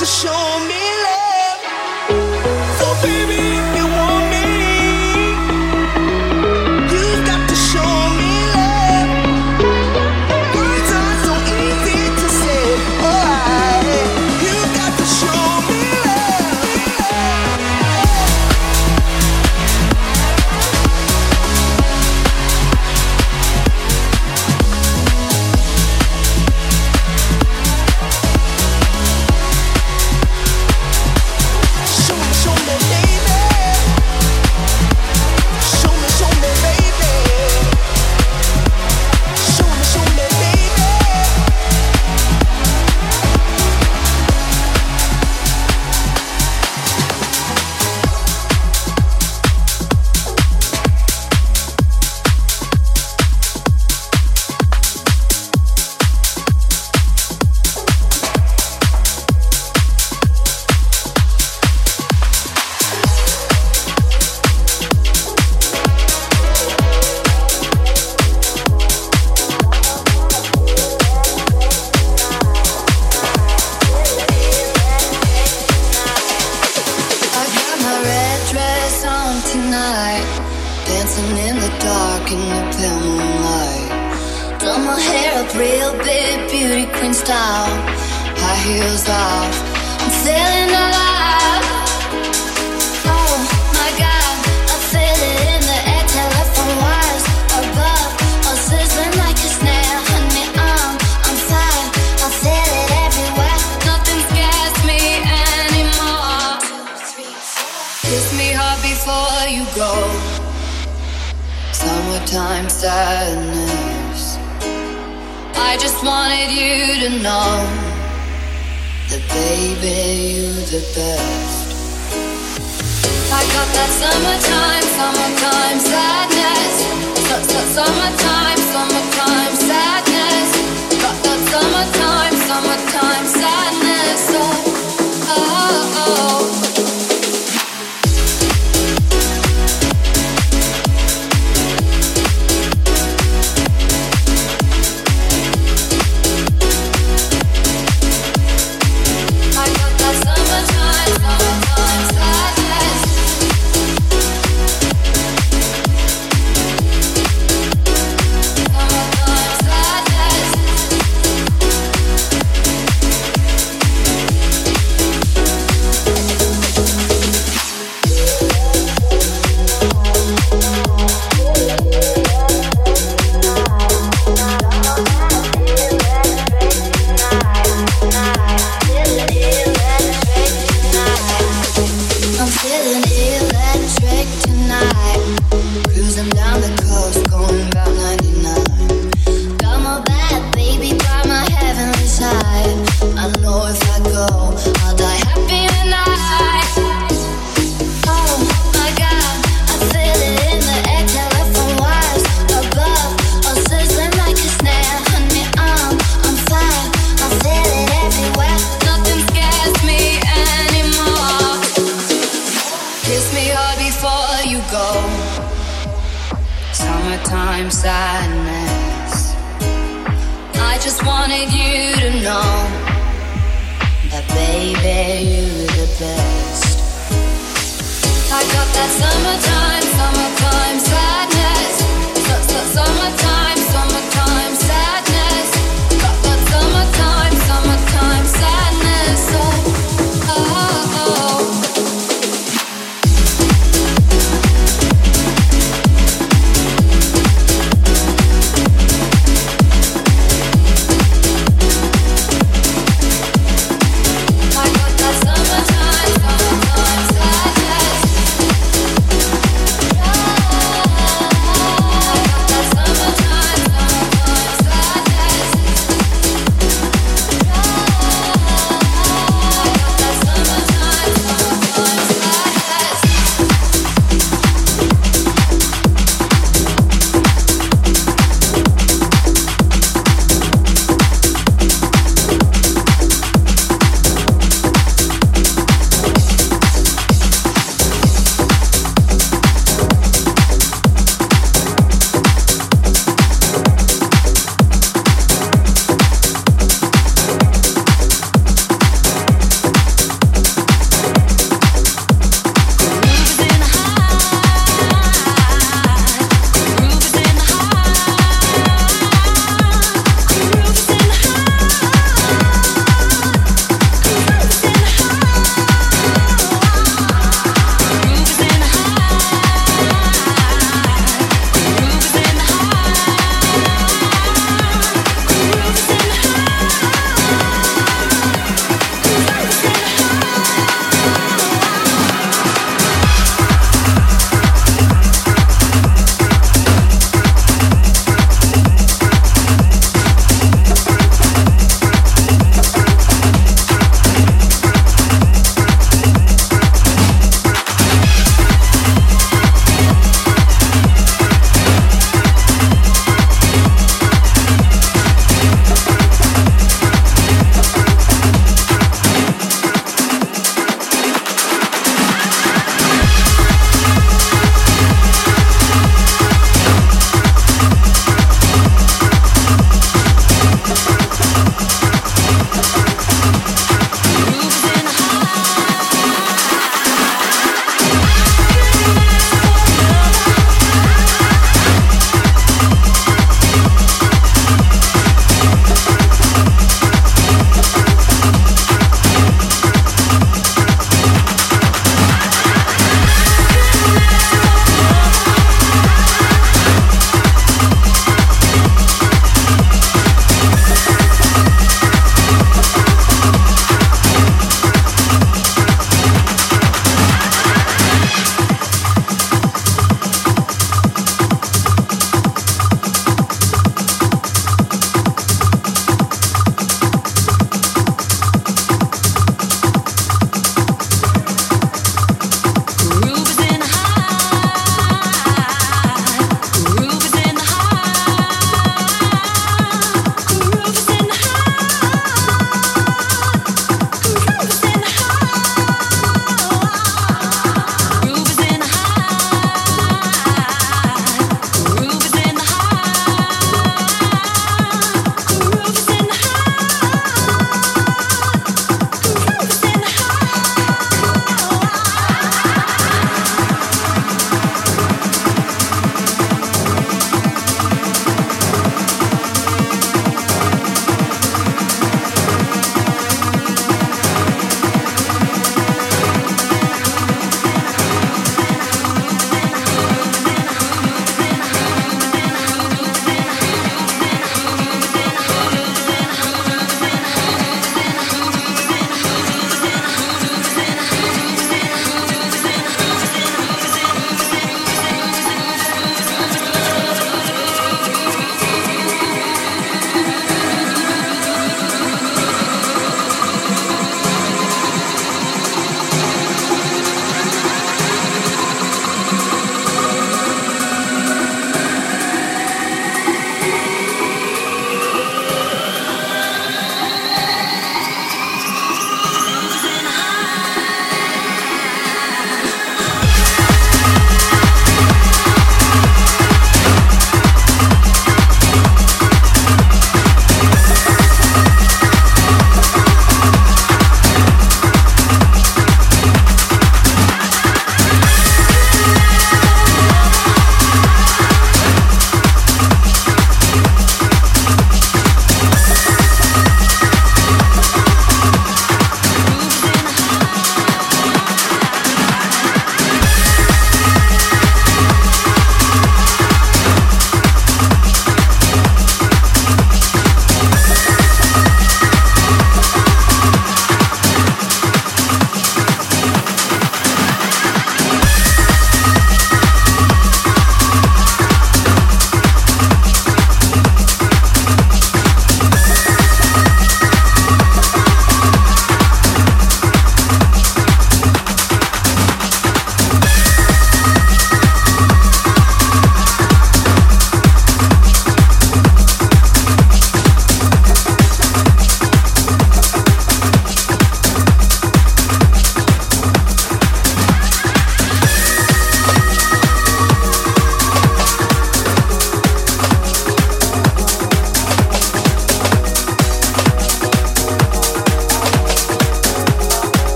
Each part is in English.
to show me just wanted you to know that, baby, you're the best. I got that summertime, summertime sadness. That's that summertime, summertime sadness. Got that summertime, summertime sadness. oh, oh. oh.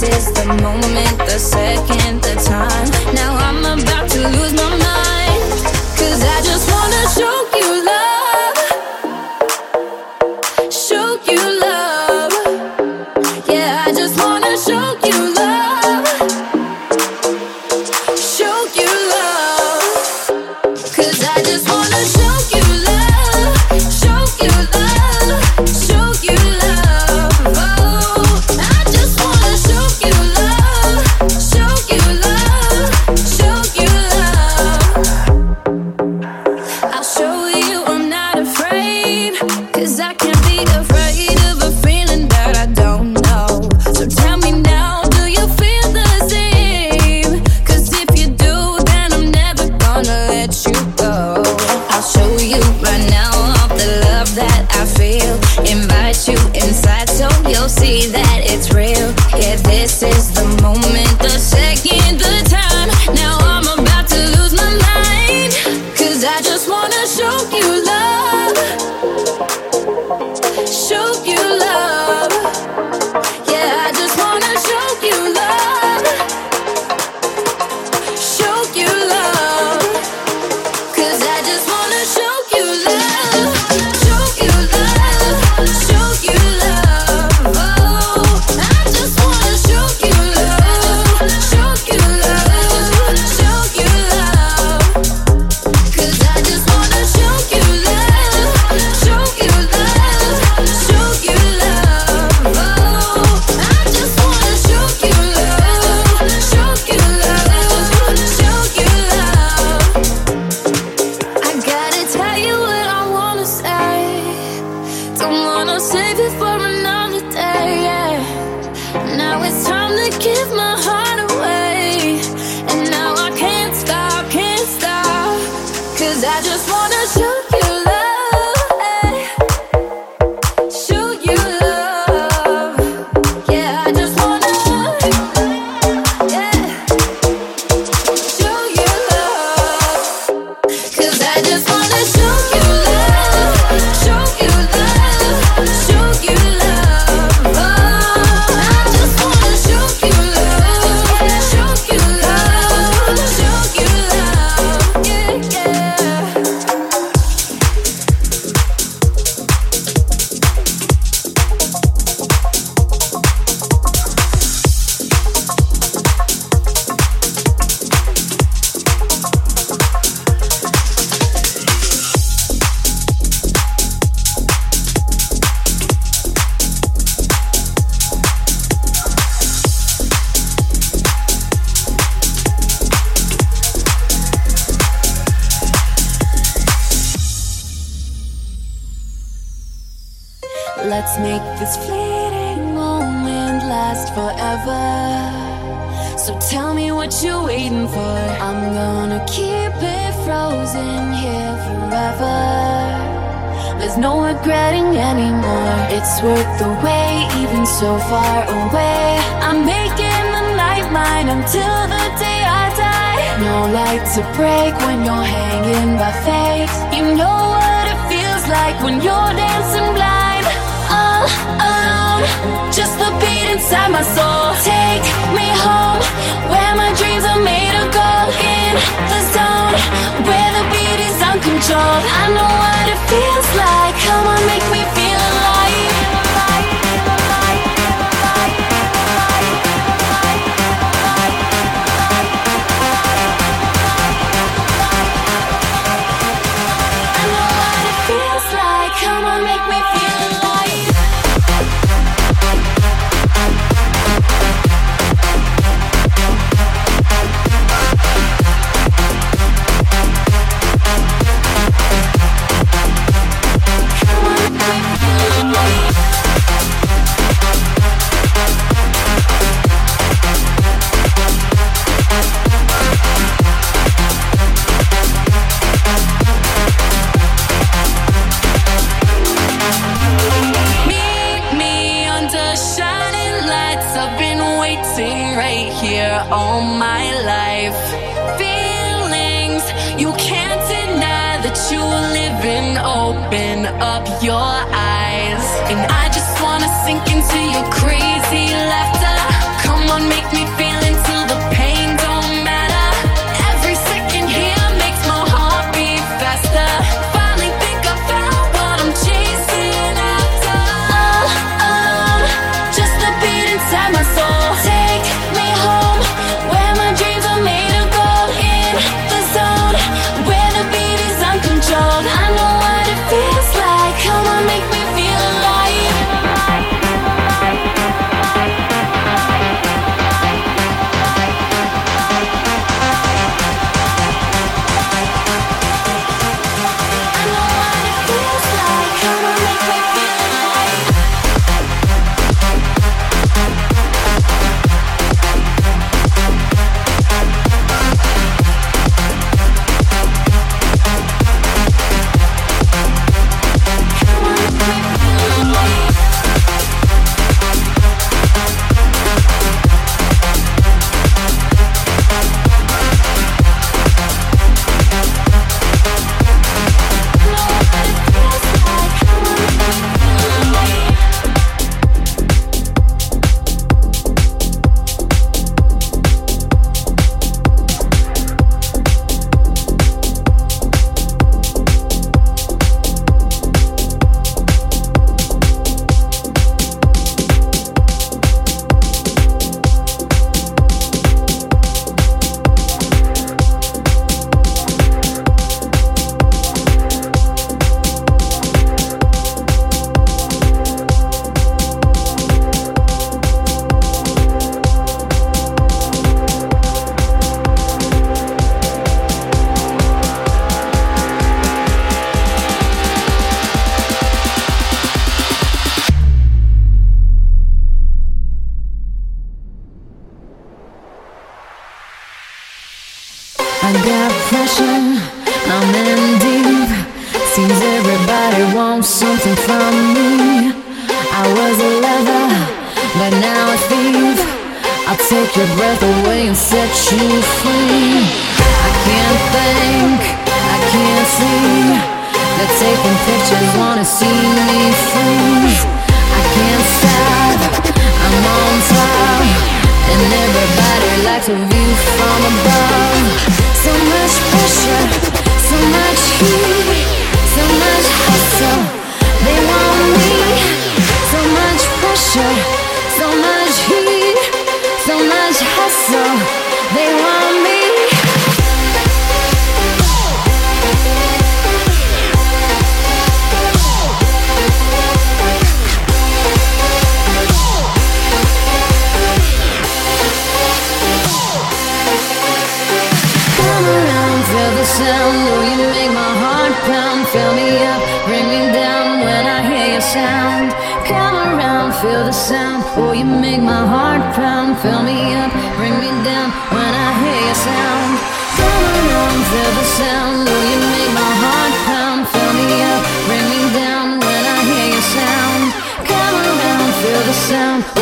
Show the love. for me. sound. Oh, you make my heart pound. Fill me up, bring me down when I hear your sound. Come on, feel the sound. Oh, you make my heart pound. Fill me up, bring me down when I hear your sound. Come around, feel the sound.